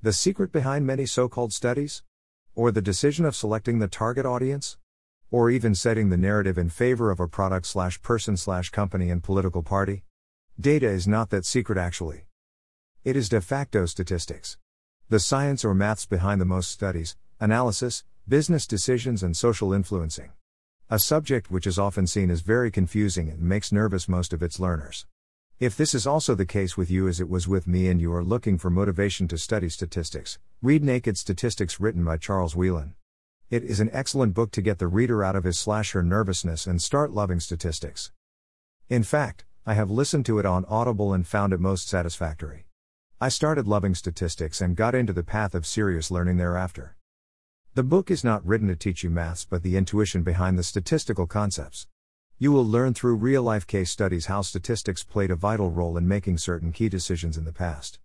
The secret behind many so called studies? Or the decision of selecting the target audience? Or even setting the narrative in favor of a product slash person slash company and political party? Data is not that secret actually. It is de facto statistics. The science or maths behind the most studies, analysis, business decisions, and social influencing. A subject which is often seen as very confusing and makes nervous most of its learners. If this is also the case with you as it was with me and you are looking for motivation to study statistics, read Naked Statistics written by Charles Wheelan. It is an excellent book to get the reader out of his slash her nervousness and start loving statistics. In fact, I have listened to it on Audible and found it most satisfactory. I started loving statistics and got into the path of serious learning thereafter. The book is not written to teach you maths but the intuition behind the statistical concepts. You will learn through real life case studies how statistics played a vital role in making certain key decisions in the past.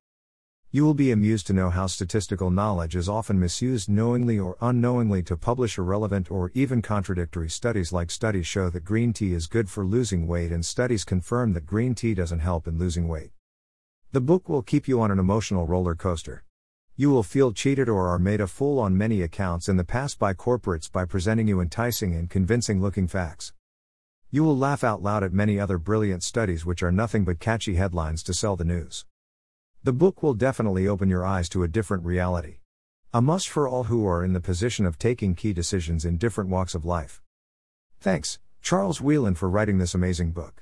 You will be amused to know how statistical knowledge is often misused knowingly or unknowingly to publish irrelevant or even contradictory studies, like studies show that green tea is good for losing weight, and studies confirm that green tea doesn't help in losing weight. The book will keep you on an emotional roller coaster. You will feel cheated or are made a fool on many accounts in the past by corporates by presenting you enticing and convincing looking facts. You will laugh out loud at many other brilliant studies which are nothing but catchy headlines to sell the news. The book will definitely open your eyes to a different reality. A must for all who are in the position of taking key decisions in different walks of life. Thanks, Charles Wheelan, for writing this amazing book.